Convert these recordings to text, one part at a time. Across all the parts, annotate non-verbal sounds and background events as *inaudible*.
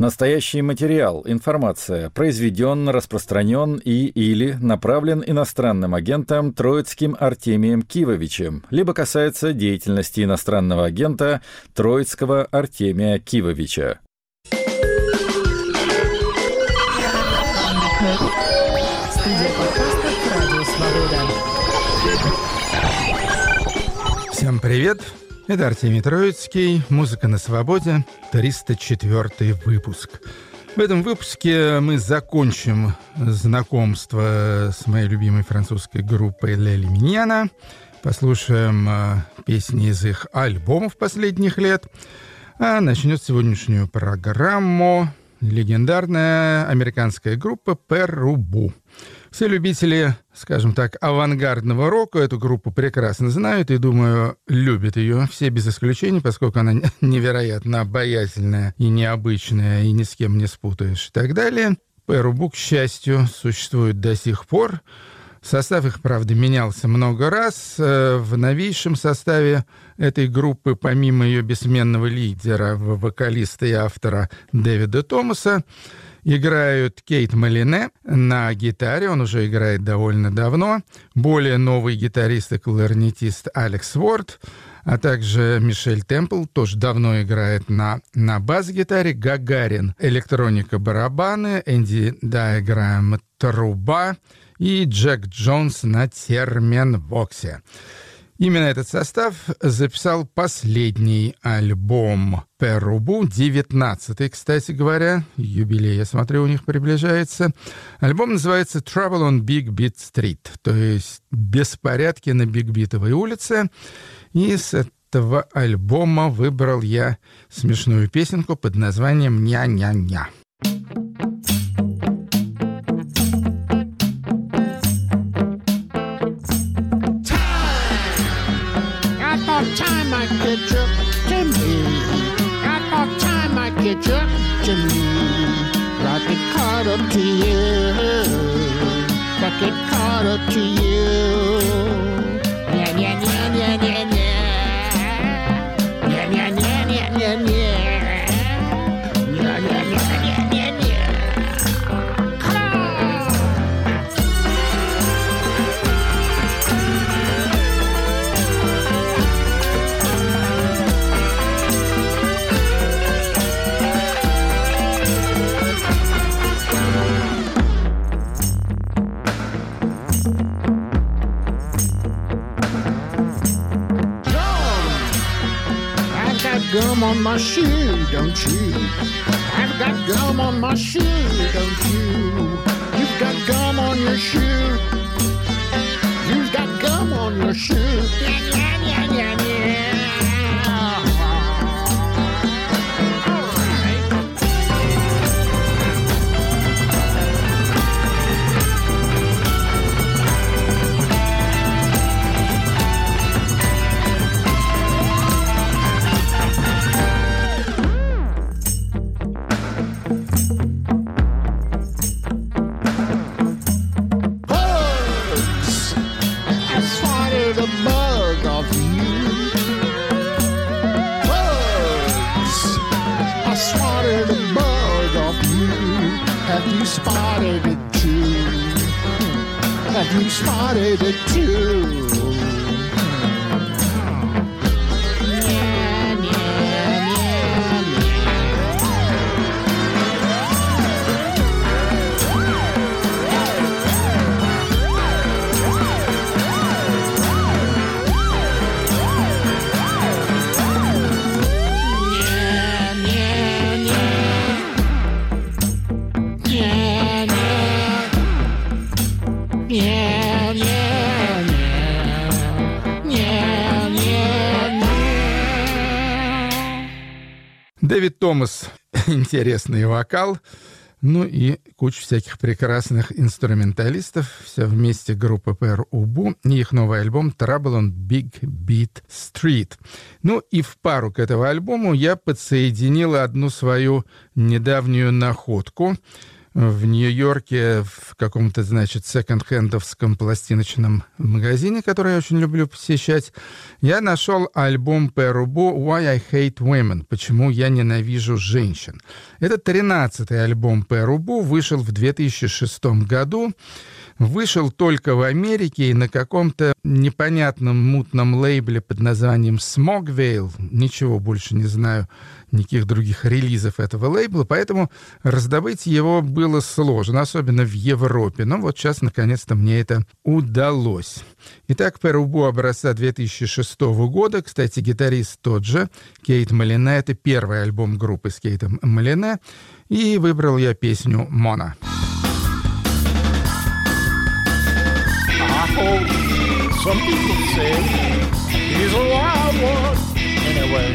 Настоящий материал, информация произведен, распространен и или направлен иностранным агентом Троицким Артемием Кивовичем, либо касается деятельности иностранного агента Троицкого Артемия Кивовича. Всем привет! Это Артемий Троицкий, «Музыка на свободе», 304 выпуск. В этом выпуске мы закончим знакомство с моей любимой французской группой Лели Миньяна, послушаем э, песни из их альбомов последних лет, а начнет сегодняшнюю программу легендарная американская группа «Перубу». Все любители, скажем так, авангардного рока эту группу прекрасно знают и, думаю, любят ее. Все без исключения, поскольку она *laughs* невероятно обаятельная и необычная, и ни с кем не спутаешь и так далее. Перубу, к счастью, существует до сих пор. Состав их, правда, менялся много раз. Э, в новейшем составе этой группы, помимо ее бессменного лидера, вокалиста и автора Дэвида Томаса, играют Кейт Малине на гитаре, он уже играет довольно давно, более новый гитарист и кларнетист Алекс Уорд, а также Мишель Темпл, тоже давно играет на, на бас-гитаре, Гагарин, электроника барабаны, Энди Дайграм труба. И Джек Джонс на терменвоксе. Именно этот состав записал последний альбом Перубу, 19-й, кстати говоря, юбилей, я смотрю, у них приближается. Альбом называется Trouble on Big Beat Street, то есть «Беспорядки на Бигбитовой улице». И с этого альбома выбрал я смешную песенку под названием «Ня-ня-ня». get you to me. Got no time, I get you to me. Gotta get caught up to you. Gotta get caught up to you. Gum on my shoe, don't you? I've got gum on my shoe, don't you? You've got gum on your shoe. You've got gum on your shoe. Томас *laughs* — интересный вокал, ну и куча всяких прекрасных инструменталистов. Все вместе группа PR Убу и их новый альбом Trouble on Big Beat Street. Ну и в пару к этому альбому я подсоединил одну свою недавнюю находку. В Нью-Йорке в каком-то, значит, секонд-хендовском пластиночном магазине, который я очень люблю посещать, я нашел альбом Перубо «Why I Hate Women» «Почему я ненавижу женщин». Это 13-й альбом Перубо, вышел в 2006 году вышел только в Америке и на каком-то непонятном мутном лейбле под названием Smogvale. Ничего больше не знаю, никаких других релизов этого лейбла, поэтому раздобыть его было сложно, особенно в Европе. Но вот сейчас, наконец-то, мне это удалось. Итак, Перубу образца 2006 года, кстати, гитарист тот же, Кейт Малине, это первый альбом группы с Кейтом Малине, и выбрал я песню «Мона». «Мона». Hope some people say he's a wild one. Anyway,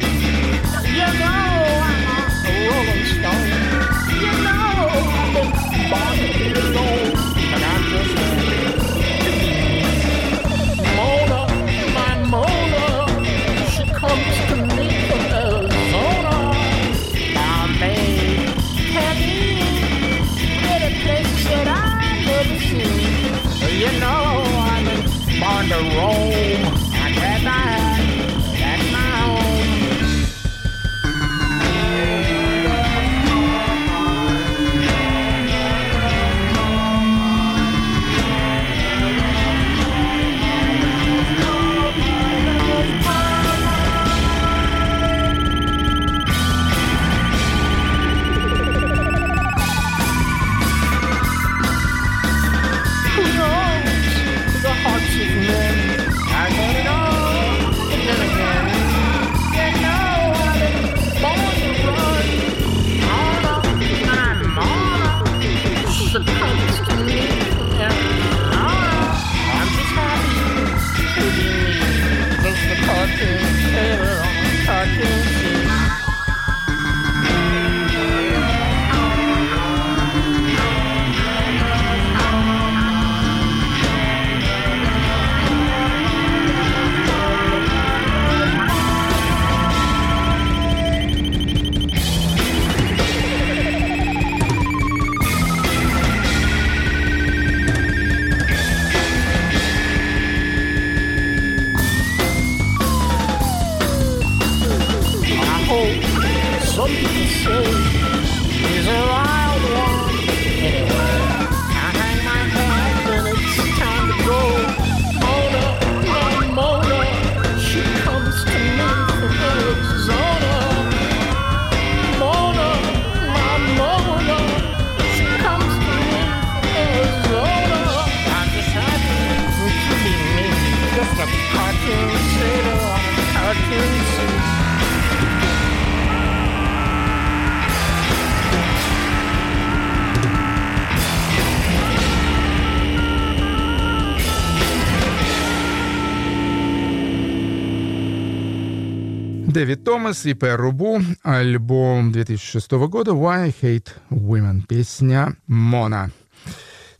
Томас и Пэр Рубу, альбом 2006 года «Why I Hate Women», песня «Мона».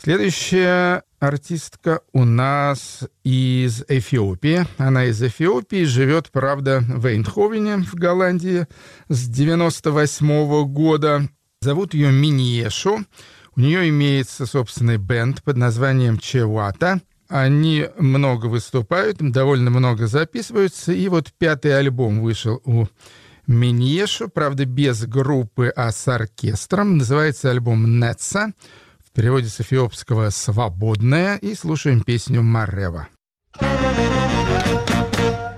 Следующая артистка у нас из Эфиопии. Она из Эфиопии, живет, правда, в Эйнховене в Голландии с 98 -го года. Зовут ее Миниешу. У нее имеется собственный бенд под названием Чевата — они много выступают, довольно много записываются. И вот пятый альбом вышел у Миньешу, правда, без группы, а с оркестром. Называется альбом «Нетса». В переводе с эфиопского «Свободная». И слушаем песню «Марева».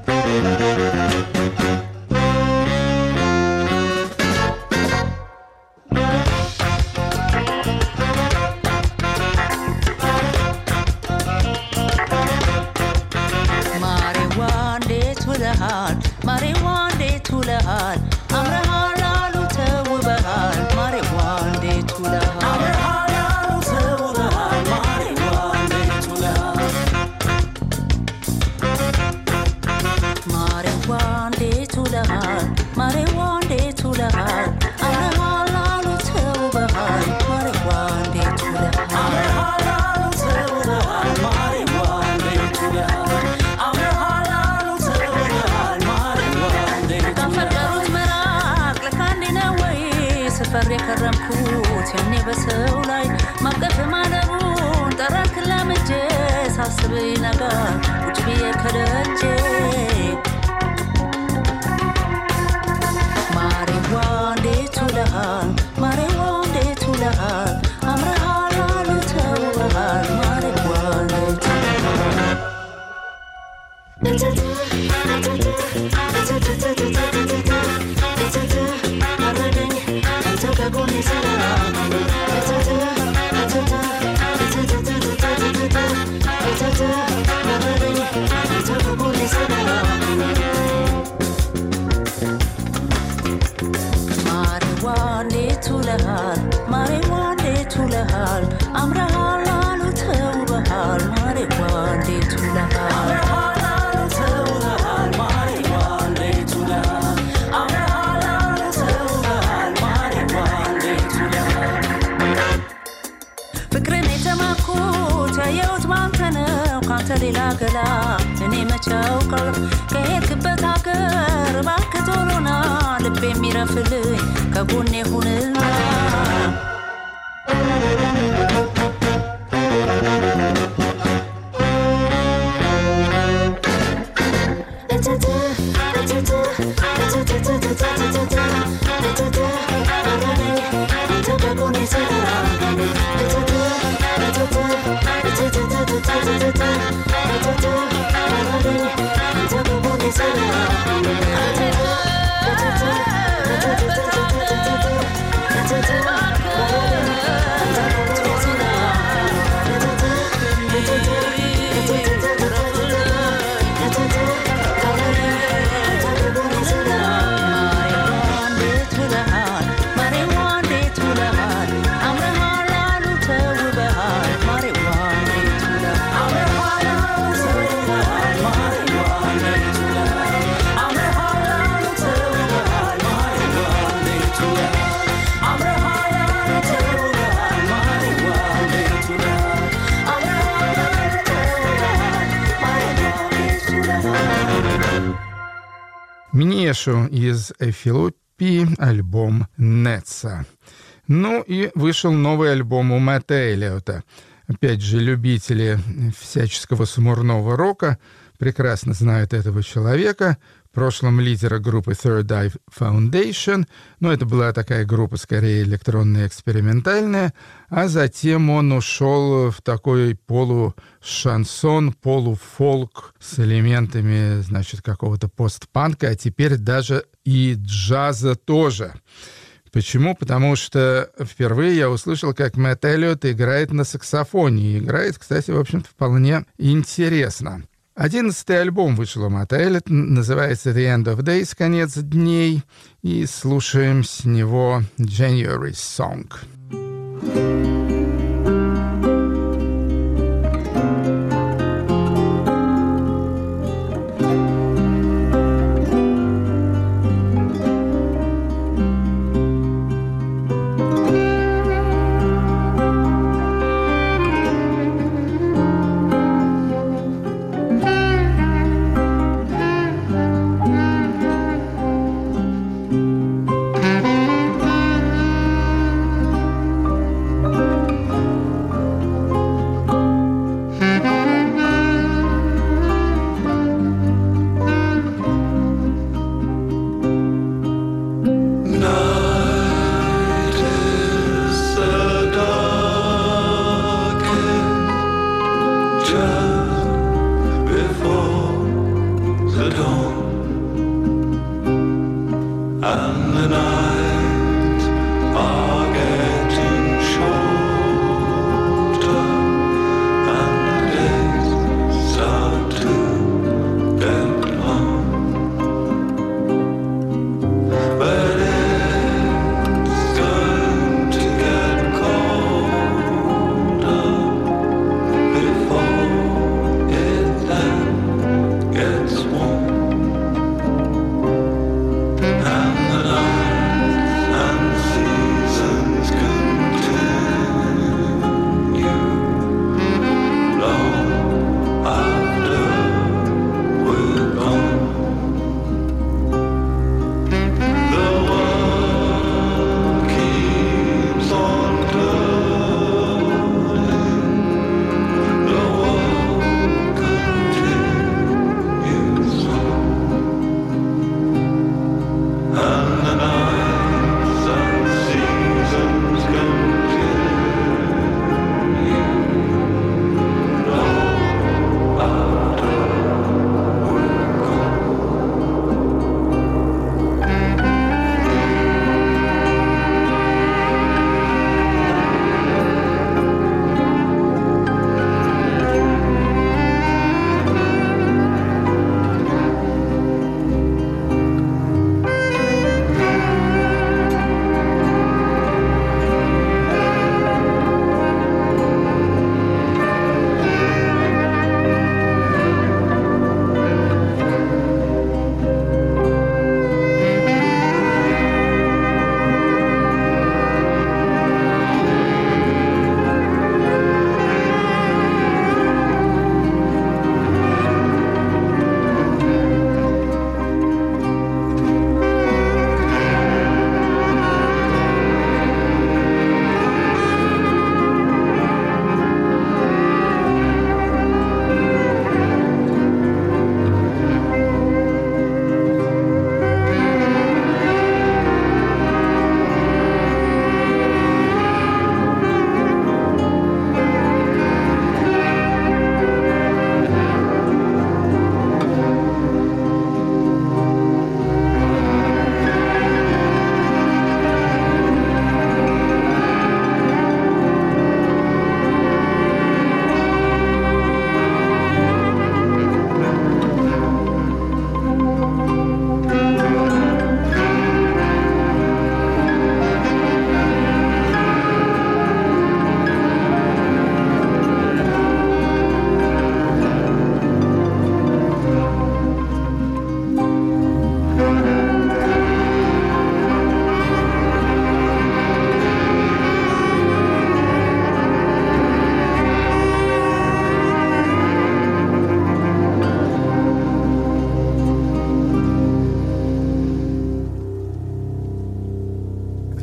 Thank you. የሚረፍልኝ ከጎኔ ሁንና Минешу из Эфиопии альбом «Нетса». Ну и вышел новый альбом у Мэтта Эллиота. Опять же, любители всяческого смурного рока прекрасно знают этого человека. Прошлом лидера группы Third Eye Foundation, но это была такая группа скорее электронная, экспериментальная, а затем он ушел в такой полушансон, полуфолк с элементами, значит, какого-то постпанка, а теперь даже и джаза тоже. Почему? Потому что впервые я услышал, как Мэтт Эллиот играет на саксофоне. И играет, кстати, в общем-то, вполне интересно. Одиннадцатый альбом вышел у Мэтта Эллиот, называется «The End of Days», «Конец дней», и слушаем с него «January Song». Thank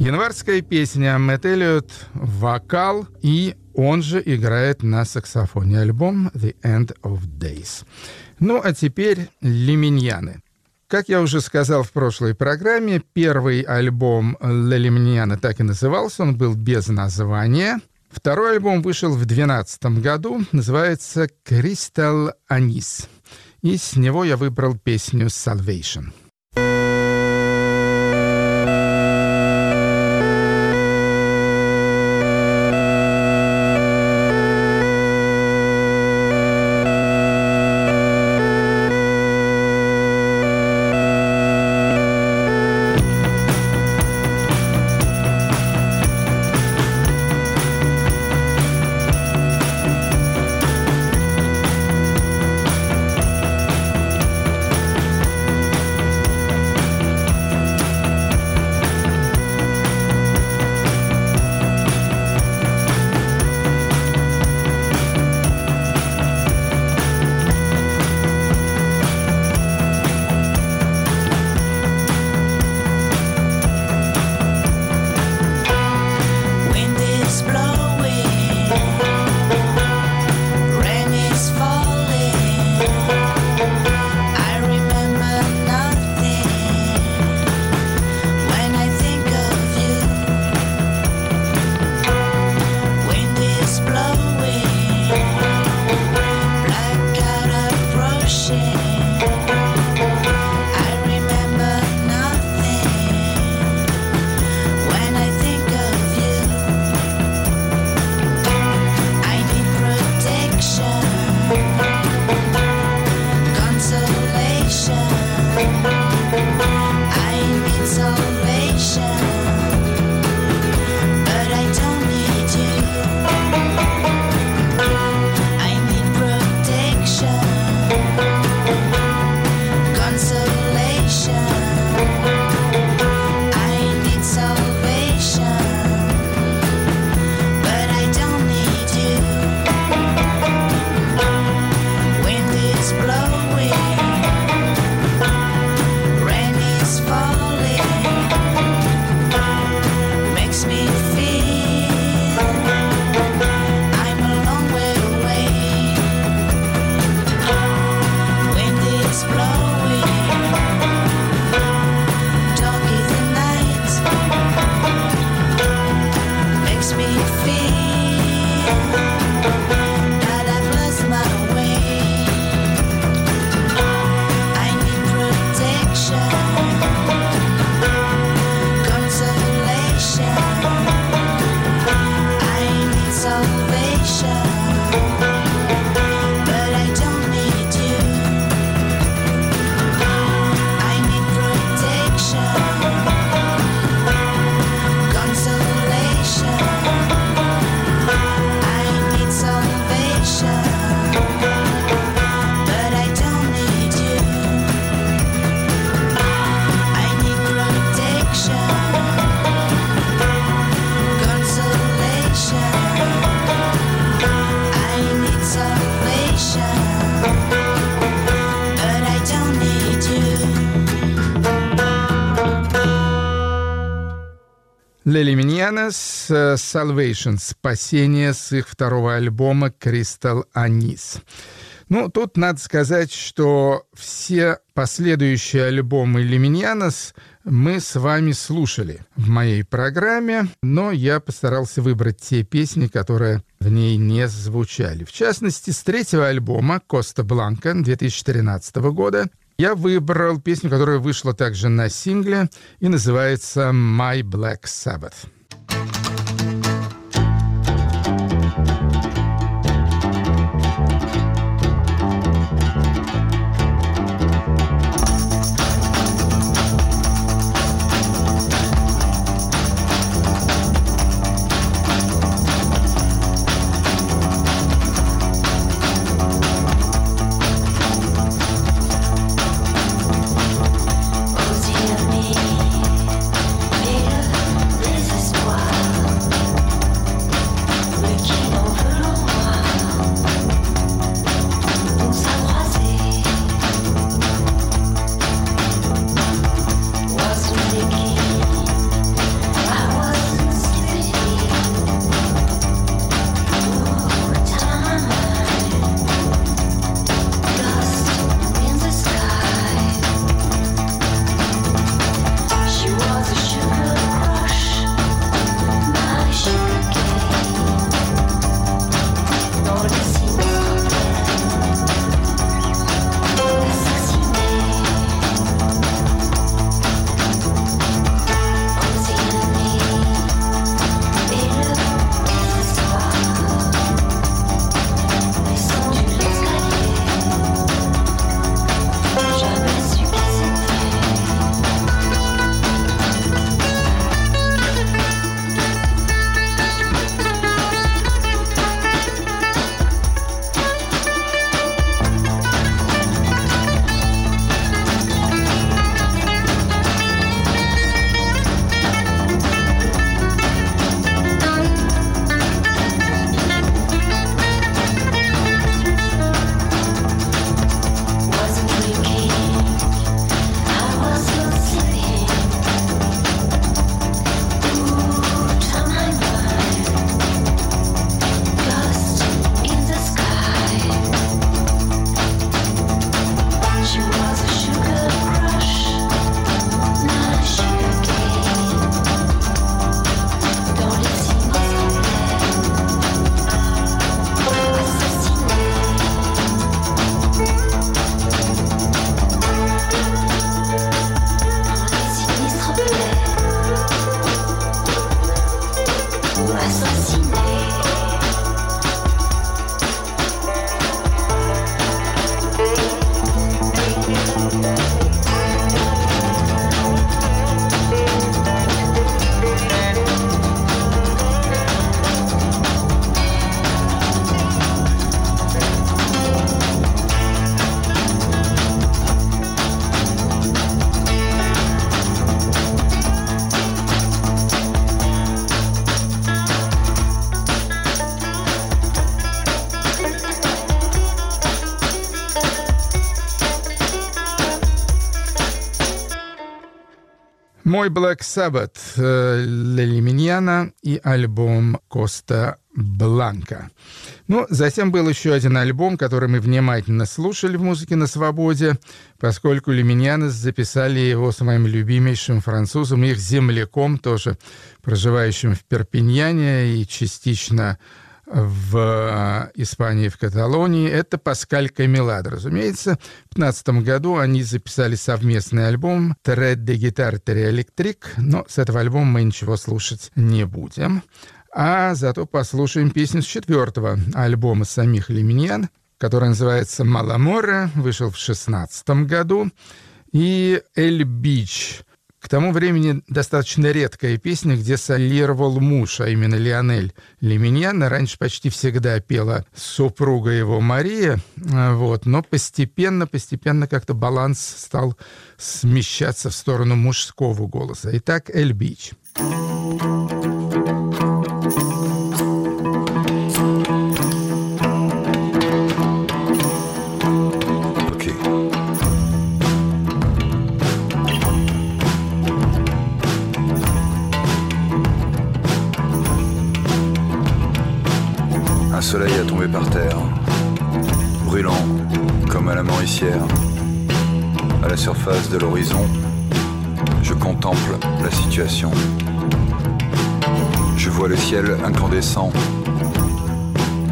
Швейцарская песня Мэтт вокал, и он же играет на саксофоне альбом «The End of Days». Ну, а теперь «Лиминьяны». Как я уже сказал в прошлой программе, первый альбом «Ла Лиминьяна» так и назывался, он был без названия. Второй альбом вышел в 2012 году, называется «Crystal Anis». И с него я выбрал песню «Salvation». Лели Миньянес Salvation, спасение с их второго альбома Crystal Anis. Ну, тут надо сказать, что все последующие альбомы Леминьянос мы с вами слушали в моей программе, но я постарался выбрать те песни, которые в ней не звучали. В частности, с третьего альбома «Коста Бланка» 2013 года я выбрал песню, которая вышла также на сингле и называется «My Black Sabbath». Мой Black Sabbath, э, Лели Миньяна и альбом Коста Бланка. Ну, затем был еще один альбом, который мы внимательно слушали в «Музыке на свободе», поскольку Леминьянес записали его с моим любимейшим французом, их земляком, тоже проживающим в Перпиньяне и частично в э, Испании, в Каталонии, это Паскаль Камилад. Разумеется, в 2015 году они записали совместный альбом «Тред де гитар электрик», но с этого альбома мы ничего слушать не будем. А зато послушаем песню с четвертого альбома самих Леминьян, который называется «Маламоре», вышел в 2016 году, и «Эль Бич», к тому времени достаточно редкая песня, где солировал муж, а именно Лионель Леминьян. Раньше почти всегда пела супруга его Мария, вот, но постепенно, постепенно как-то баланс стал смещаться в сторону мужского голоса. Итак, Эль Бич. soleil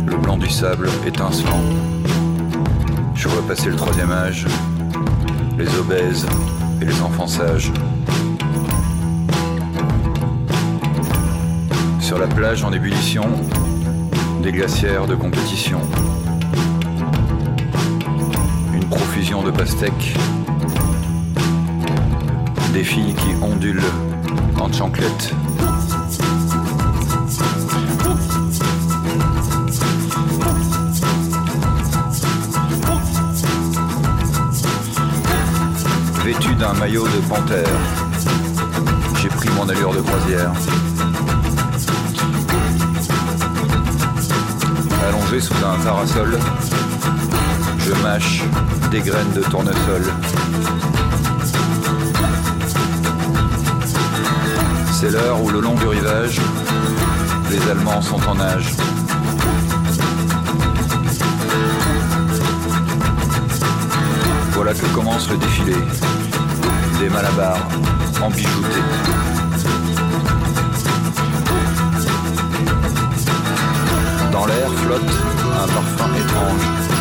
le blanc du sable étincelant. Je vois passer le troisième âge, les obèses et les enfants sages. Sur la plage en ébullition, des glacières de compétition, une profusion de pastèques, des filles qui ondulent en chanclettes. D'un maillot de panthère, j'ai pris mon allure de croisière. allongé sous un parasol. Je mâche des graines de tournesol. C'est l'heure où le long du rivage, les Allemands sont en âge. Voilà que commence le défilé des malabars en bijoutés. Dans l'air flotte un parfum étrange,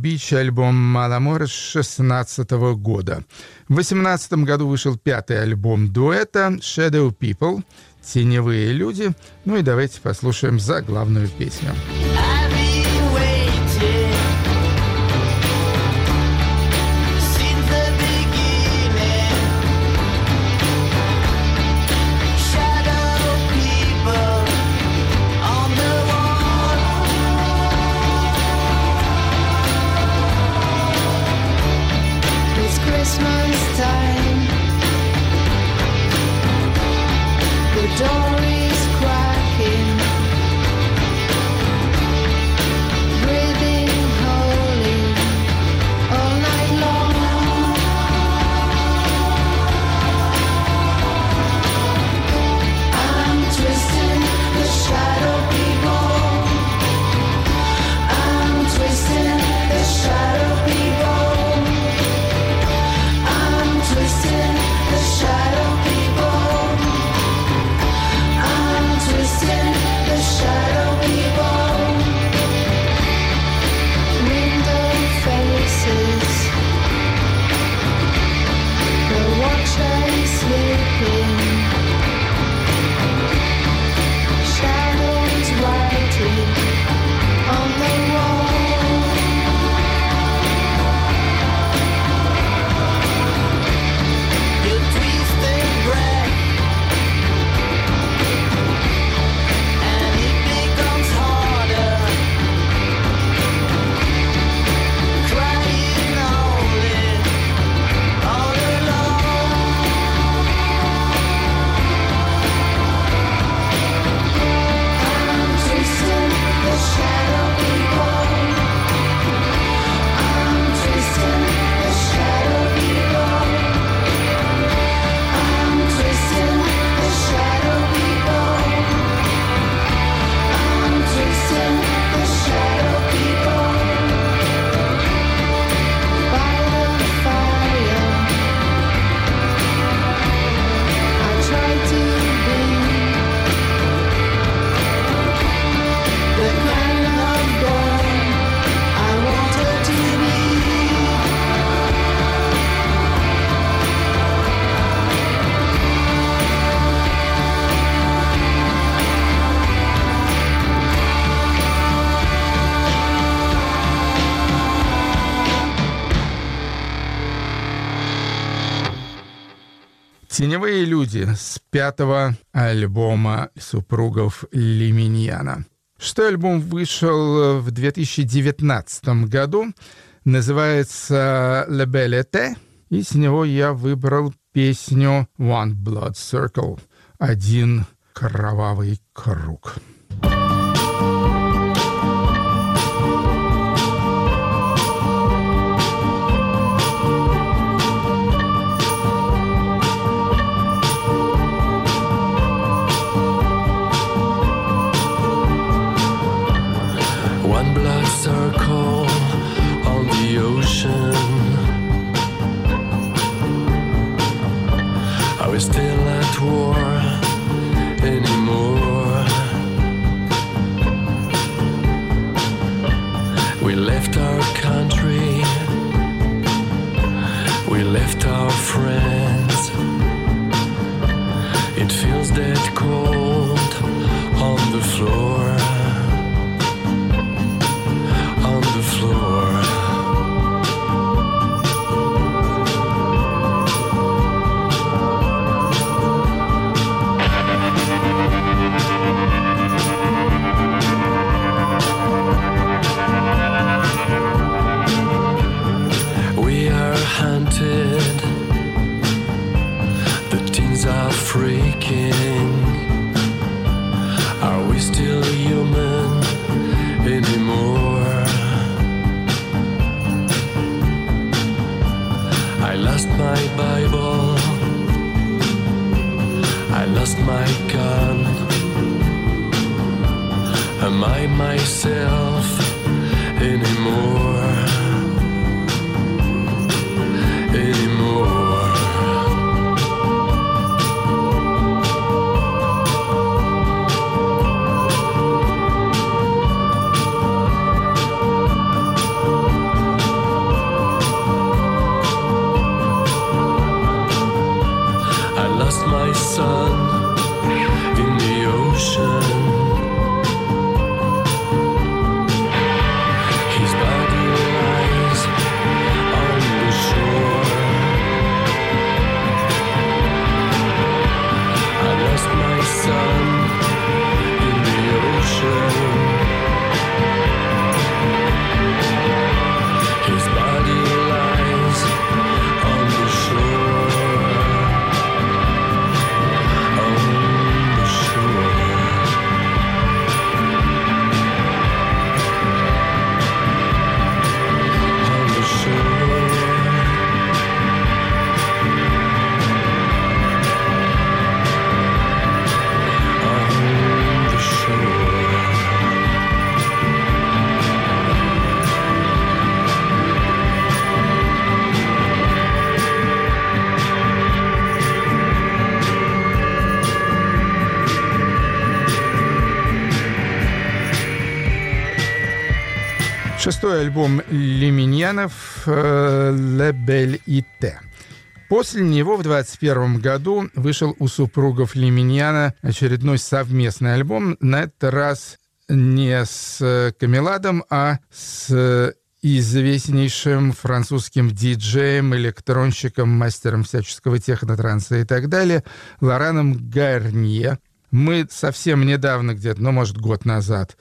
Бич» альбом «Маламор» с 16 года. В 18 году вышел пятый альбом дуэта «Shadow People» «Теневые люди». Ну и давайте послушаем заглавную песню. Christmas time. The door «Теневые люди» с пятого альбома супругов Лиминьяна. Что альбом вышел в 2019 году, называется «Le Belle Été», и с него я выбрал песню «One Blood Circle» — «Один кровавый круг». the floor. Шестой альбом Лиминьянов э, «Le Belle Ite». После него в 21 году вышел у супругов Лиминьяна очередной совместный альбом, на этот раз не с Камеладом, а с известнейшим французским диджеем, электронщиком, мастером всяческого технотранса и так далее, Лораном Гарнье. Мы совсем недавно, где-то, ну, может, год назад,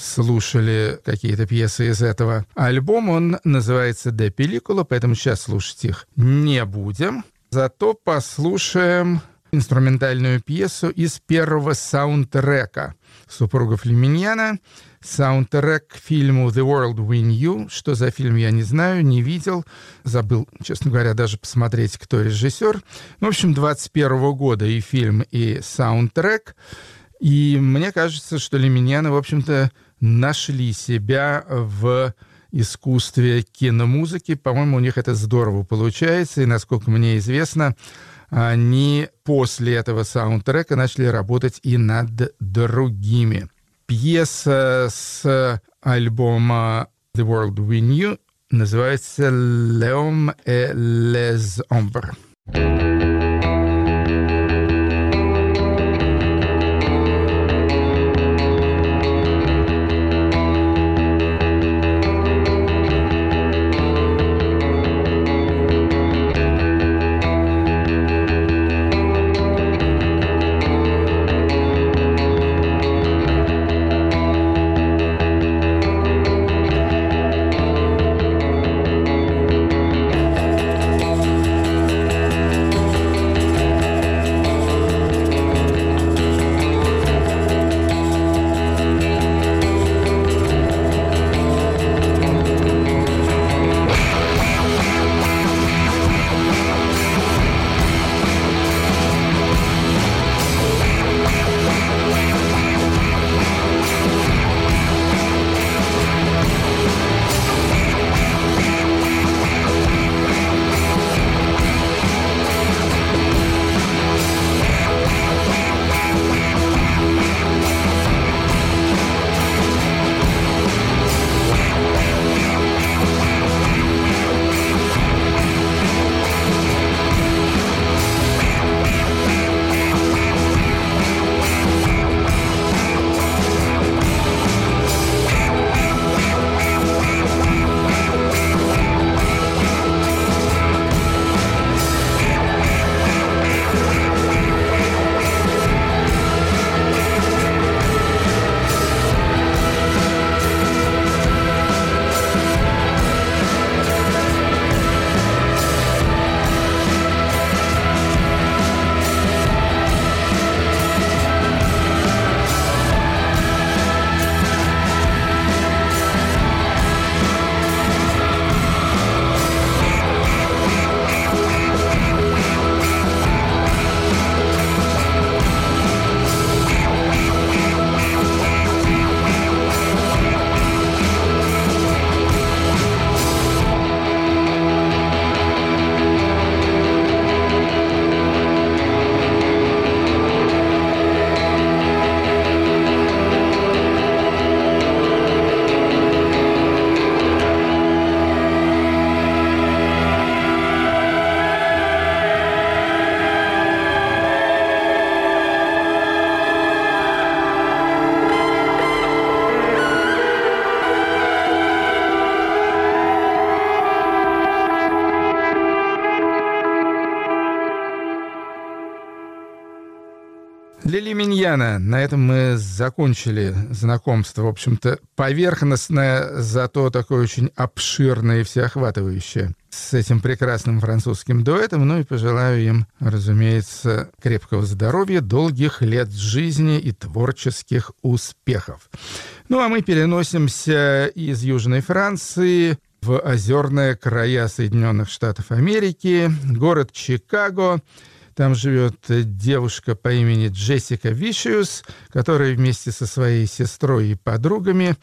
слушали какие-то пьесы из этого альбома. Он называется «Де Пеликула», поэтому сейчас слушать их не будем. Зато послушаем инструментальную пьесу из первого саундтрека супругов Леминьяна. Саундтрек к фильму «The World We Knew». Что за фильм, я не знаю, не видел. Забыл, честно говоря, даже посмотреть, кто режиссер. Ну, в общем, 21 года и фильм, и саундтрек. И мне кажется, что Леминьяны, в общем-то, нашли себя в искусстве киномузыки. По-моему, у них это здорово получается. И, насколько мне известно, они после этого саундтрека начали работать и над другими. Пьеса с альбома The World We Knew называется «L'homme et les ombres». Миньяна. На этом мы закончили знакомство. В общем-то, поверхностное, зато такое очень обширное и всеохватывающее с этим прекрасным французским дуэтом. Ну и пожелаю им, разумеется, крепкого здоровья, долгих лет жизни и творческих успехов. Ну а мы переносимся из Южной Франции в озерные края Соединенных Штатов Америки, город Чикаго – там живет девушка по имени Джессика Вишиус, которая вместе со своей сестрой и подругами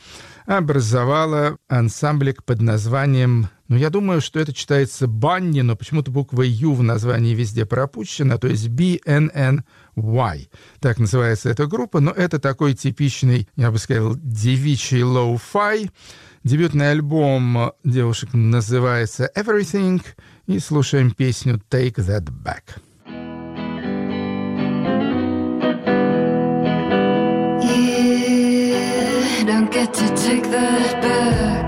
образовала ансамблик под названием Но я думаю, что это читается Bunny, но почему-то буква Ю в названии везде пропущена, то есть BNNY. Так называется эта группа, но это такой типичный, я бы сказал, девичий лоу-фай. Дебютный альбом девушек называется Everything, и слушаем песню Take That Back. Don't get to take that back.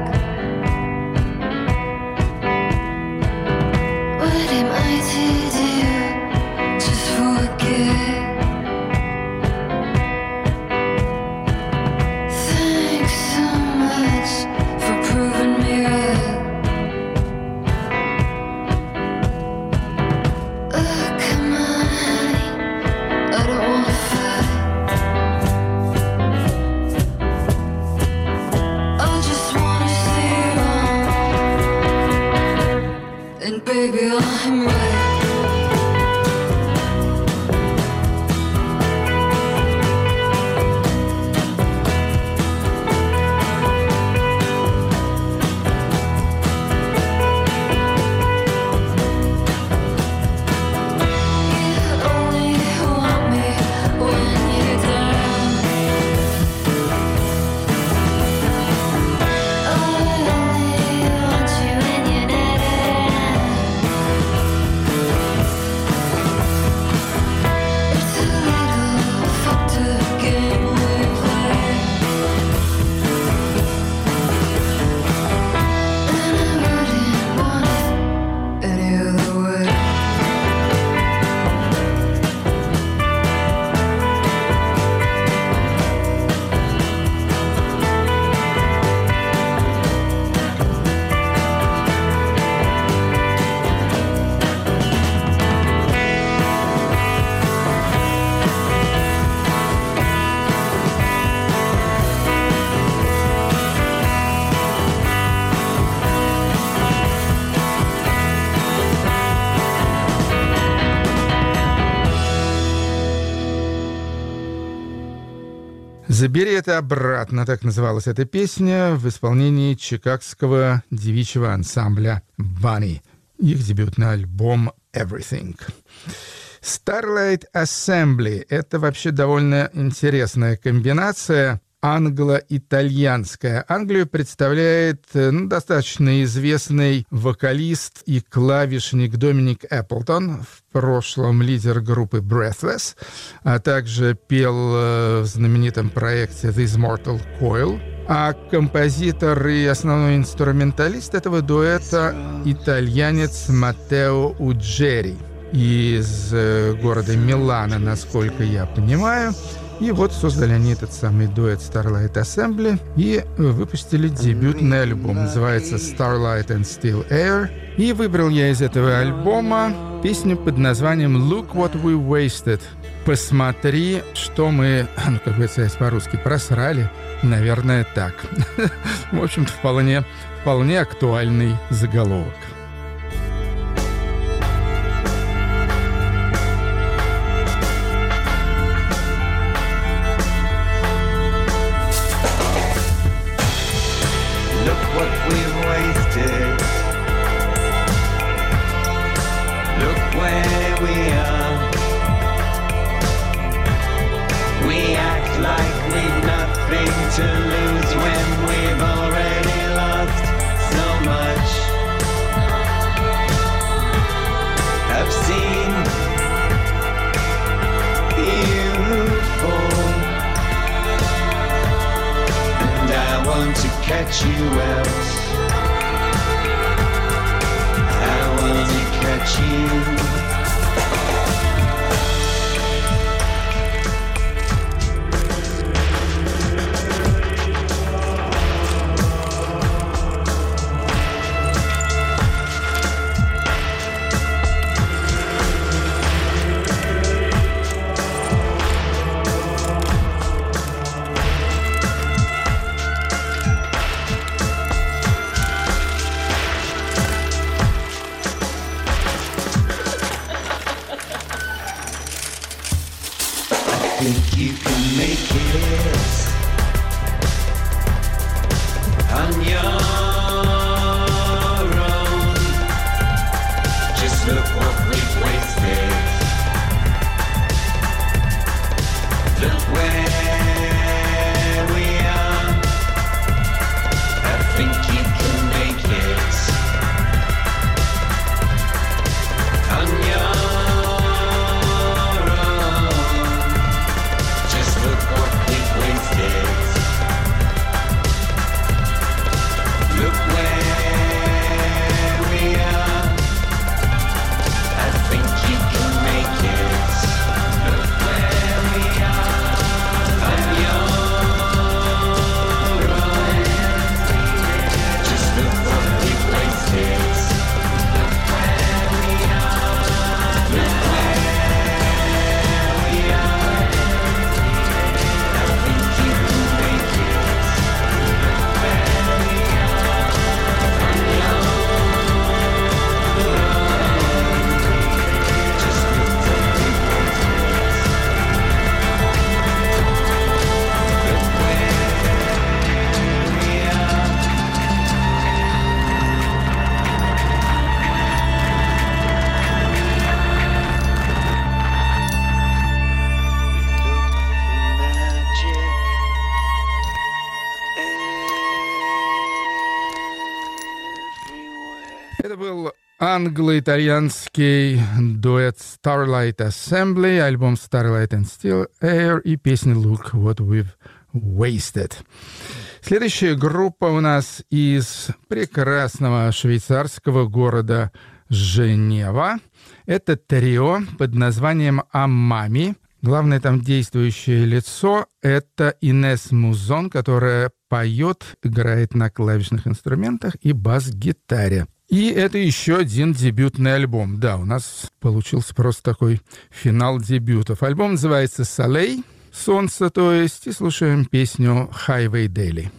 Это обратно», так называлась эта песня в исполнении чикагского девичьего ансамбля «Bunny». Их дебютный альбом «Everything». Starlight Assembly — это вообще довольно интересная комбинация англо-итальянская. Англию представляет э, ну, достаточно известный вокалист и клавишник Доминик Эпплтон, в прошлом лидер группы Breathless, а также пел э, в знаменитом проекте This Mortal Coil. А композитор и основной инструменталист этого дуэта — итальянец Матео Уджери из э, города Милана, насколько я понимаю. И вот создали они этот самый дуэт Starlight Assembly и выпустили дебютный альбом. Называется Starlight and Still Air. И выбрал я из этого альбома песню под названием Look What We Wasted. Посмотри, что мы, *clears throat* ну, как бы сказать по-русски, просрали. Наверное, так. *laughs* В общем-то, вполне, вполне актуальный заголовок. Catch you out. I want to catch you. Англо-итальянский дуэт Starlight Assembly, альбом Starlight and Still Air и песня Look What We've Wasted. Следующая группа у нас из прекрасного швейцарского города Женева. Это трио под названием «Амами». Главное там действующее лицо — это Инес Музон, которая поет, играет на клавишных инструментах и бас-гитаре. И это еще один дебютный альбом. Да, у нас получился просто такой финал дебютов. Альбом называется «Солей», «Солнце», то есть, и слушаем песню «Highway Daily».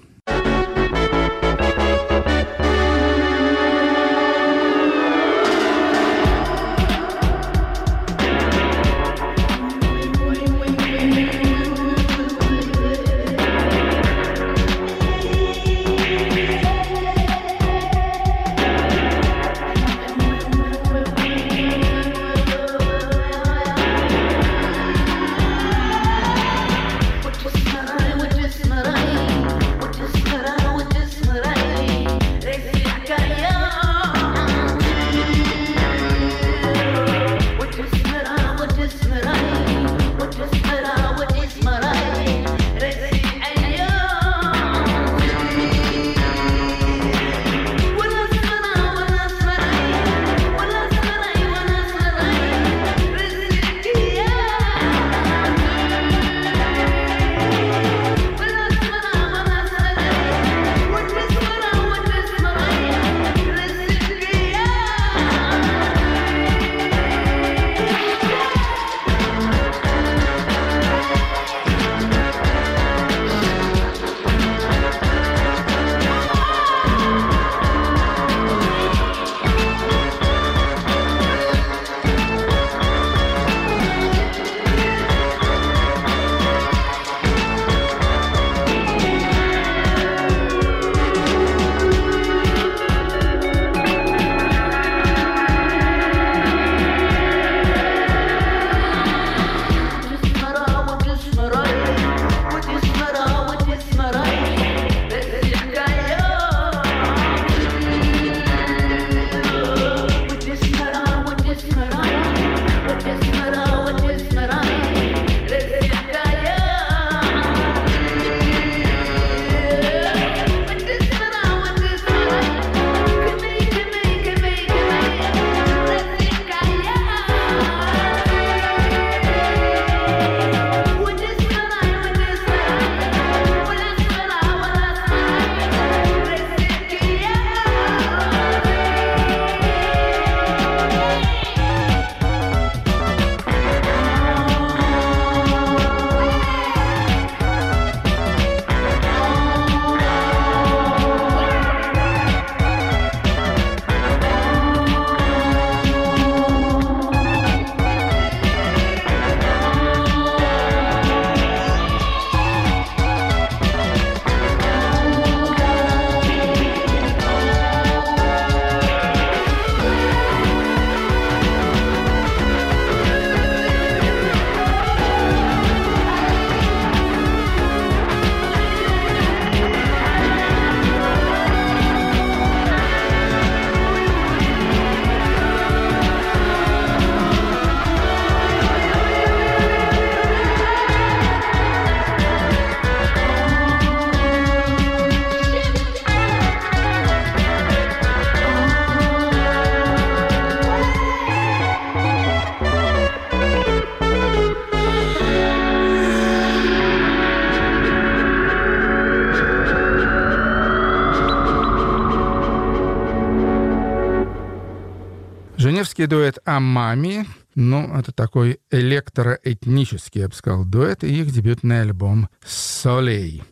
Женевский дуэт «Амами». Ну, это такой электроэтнический, я бы сказал, дуэт, и их дебютный альбом «Солей».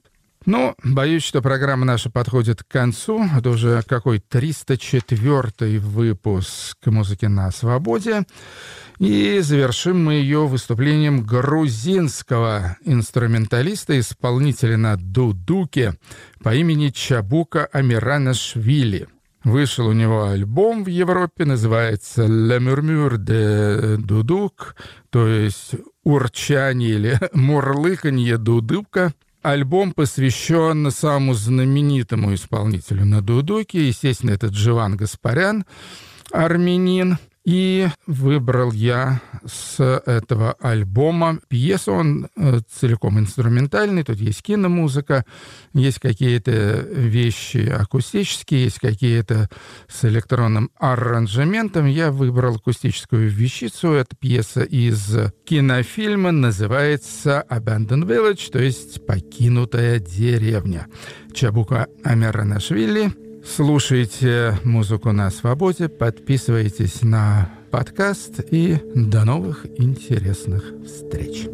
Ну, боюсь, что программа наша подходит к концу. Это уже какой 304 выпуск музыки на свободе. И завершим мы ее выступлением грузинского инструменталиста, исполнителя на дудуке по имени Чабука Амиранашвили. Вышел у него альбом в Европе, называется «Le Murmure de Duduk», то есть «Урчание» или *laughs* «Мурлыканье дудука». Альбом посвящен самому знаменитому исполнителю на дудуке, естественно, это Дживан Гаспарян. армянин. И выбрал я с этого альбома пьесу. Он э, целиком инструментальный. Тут есть киномузыка, есть какие-то вещи акустические, есть какие-то с электронным аранжементом. Я выбрал акустическую вещицу. Это пьеса из кинофильма. Называется «Abandoned Village», то есть «Покинутая деревня». Чабука Амеранашвили – Слушайте музыку на свободе, подписывайтесь на подкаст и до новых интересных встреч.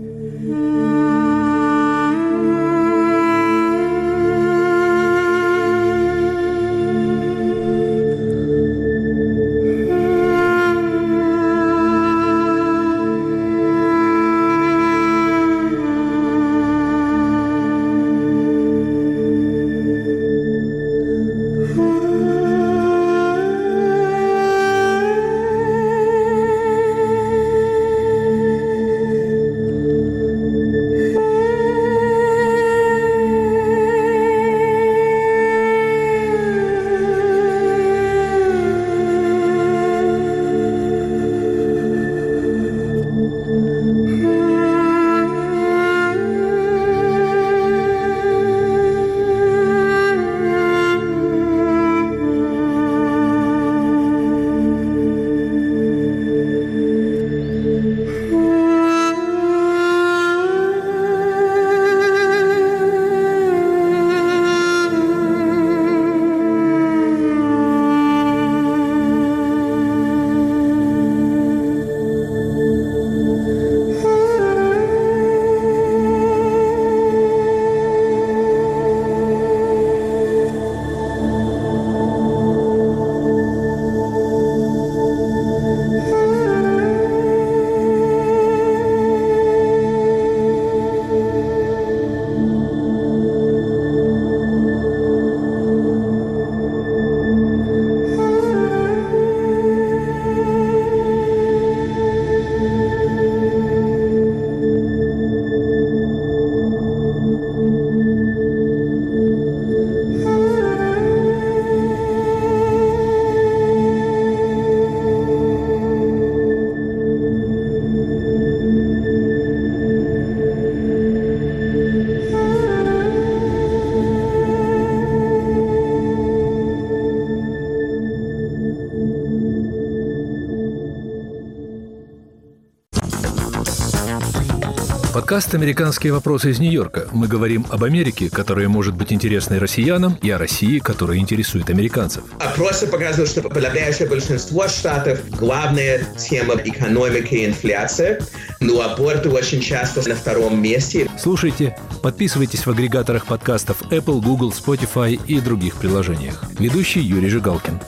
Подкаст «Американские вопросы из Нью-Йорка». Мы говорим об Америке, которая может быть интересной россиянам, и о России, которая интересует американцев. Опросы показывают, что подавляющее большинство штатов главная тема экономики и инфляция, но аборты очень часто на втором месте. Слушайте, подписывайтесь в агрегаторах подкастов Apple, Google, Spotify и других приложениях. Ведущий Юрий Жигалкин.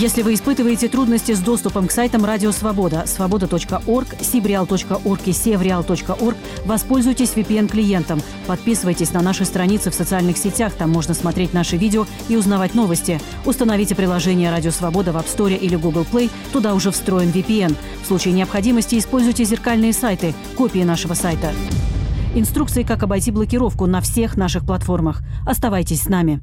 Если вы испытываете трудности с доступом к сайтам Радио Свобода, свобода.орг, сибреал.орг и севреал.орг, воспользуйтесь VPN-клиентом. Подписывайтесь на наши страницы в социальных сетях, там можно смотреть наши видео и узнавать новости. Установите приложение Радио Свобода в App Store или Google Play, туда уже встроен VPN. В случае необходимости используйте зеркальные сайты, копии нашего сайта. Инструкции, как обойти блокировку на всех наших платформах. Оставайтесь с нами.